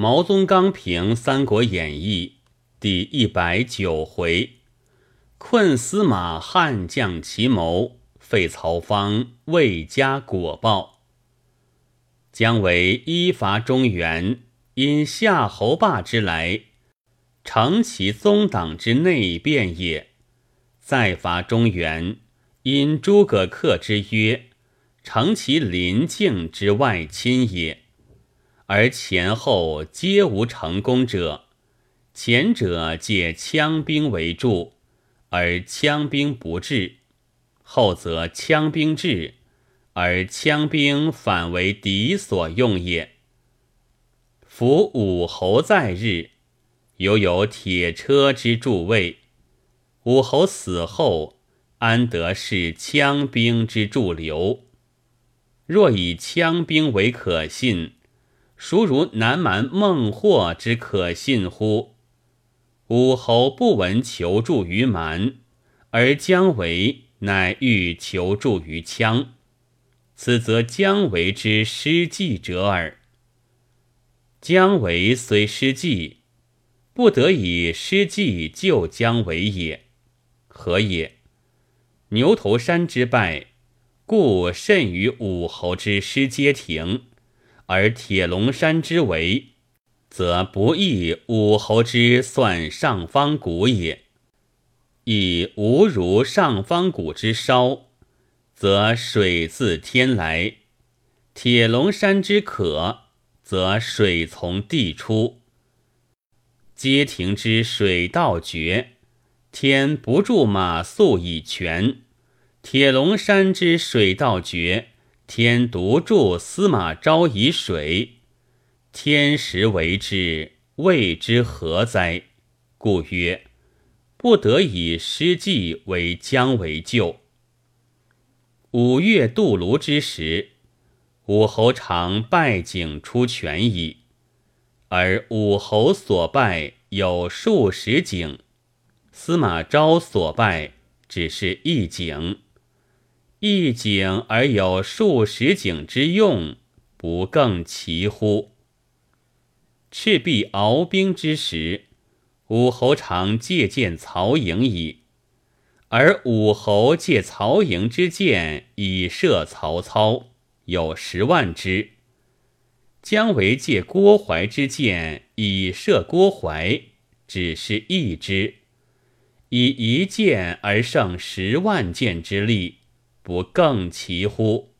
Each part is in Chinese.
毛宗刚评《三国演义》第一百九回：困司马汉将奇谋，废曹方未加果报。姜维依伐中原，因夏侯霸之来，成其宗党之内变也；再伐中原，因诸葛恪之约，成其邻境之外亲也。而前后皆无成功者，前者借枪兵为助，而枪兵不至；后则枪兵至，而枪兵反为敌所用也。夫武侯在日，犹有铁车之助卫；武侯死后，安得是枪兵之驻留？若以枪兵为可信，孰如南蛮孟获之可信乎？武侯不闻求助于蛮，而姜维乃欲求助于羌，此则姜维之失计者耳。姜维虽失计，不得以失计救姜维也。何也？牛头山之败，故甚于武侯之失街亭。而铁龙山之围，则不亦武侯之算上方谷也；亦无如上方谷之烧，则水自天来；铁龙山之渴，则水从地出。街亭之水道绝，天不助马谡以泉；铁龙山之水道绝。天独助司马昭以水，天时为之，谓之何哉？故曰：不得以失计为将为救。五月渡泸之时，武侯常败景出泉矣，而武侯所败有数十景，司马昭所败只是一景。一井而有数十井之用，不更奇乎？赤壁鏖兵之时，武侯常借剑曹营矣，而武侯借曹营之箭以射曹操，有十万支；姜维借郭淮之箭以射郭淮，只是一支，以一箭而胜十万箭之力。不更奇乎？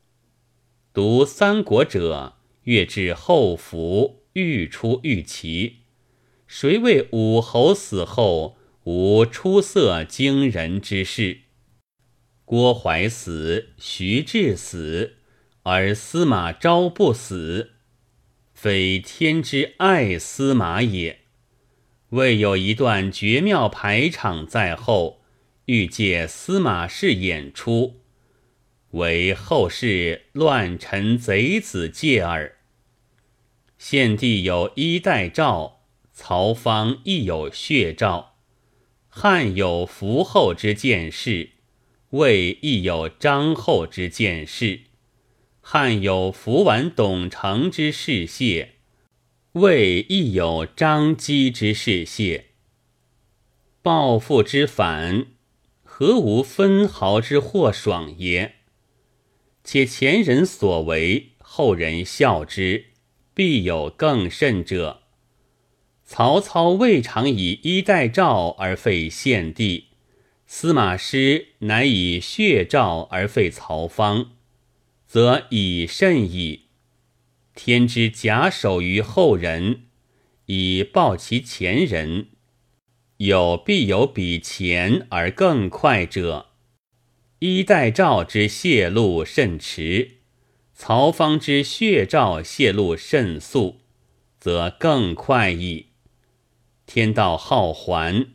读《三国》者，越至后服，愈出愈奇。谁谓武侯死后无出色惊人之事？郭淮死，徐志死，而司马昭不死，非天之爱司马也。未有一段绝妙排场在后，欲借司马氏演出。为后世乱臣贼子戒耳。献帝有衣带诏，曹芳亦有血诏，汉有伏后之见事，魏亦有张后之见事。汉有伏完董承之事谢，魏亦有张机之事谢。报复之反，何无分毫之祸爽也？且前人所为，后人笑之，必有更甚者。曹操未尝以衣带诏而废献帝，司马师乃以血诏而废曹芳，则以甚矣。天之假手于后人，以报其前人，有必有比前而更快者。衣带诏之泄露甚迟，曹方之血诏泄露甚速，则更快矣。天道好还，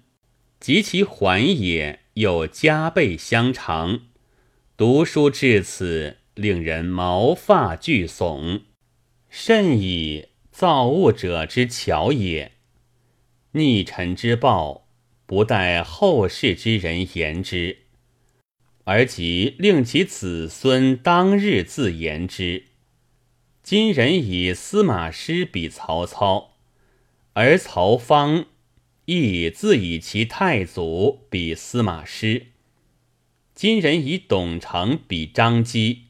及其还也，又加倍相长。读书至此，令人毛发俱悚，甚以造物者之巧也。逆臣之报，不待后世之人言之。而即令其子孙当日自言之。今人以司马师比曹操，而曹芳亦自以其太祖比司马师。今人以董承比张机，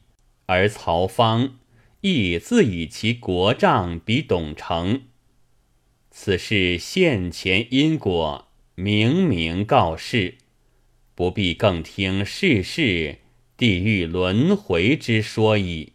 而曹芳亦自以其国丈比董承。此事现前因果，明明告示，不必更听世事地狱轮回之说矣。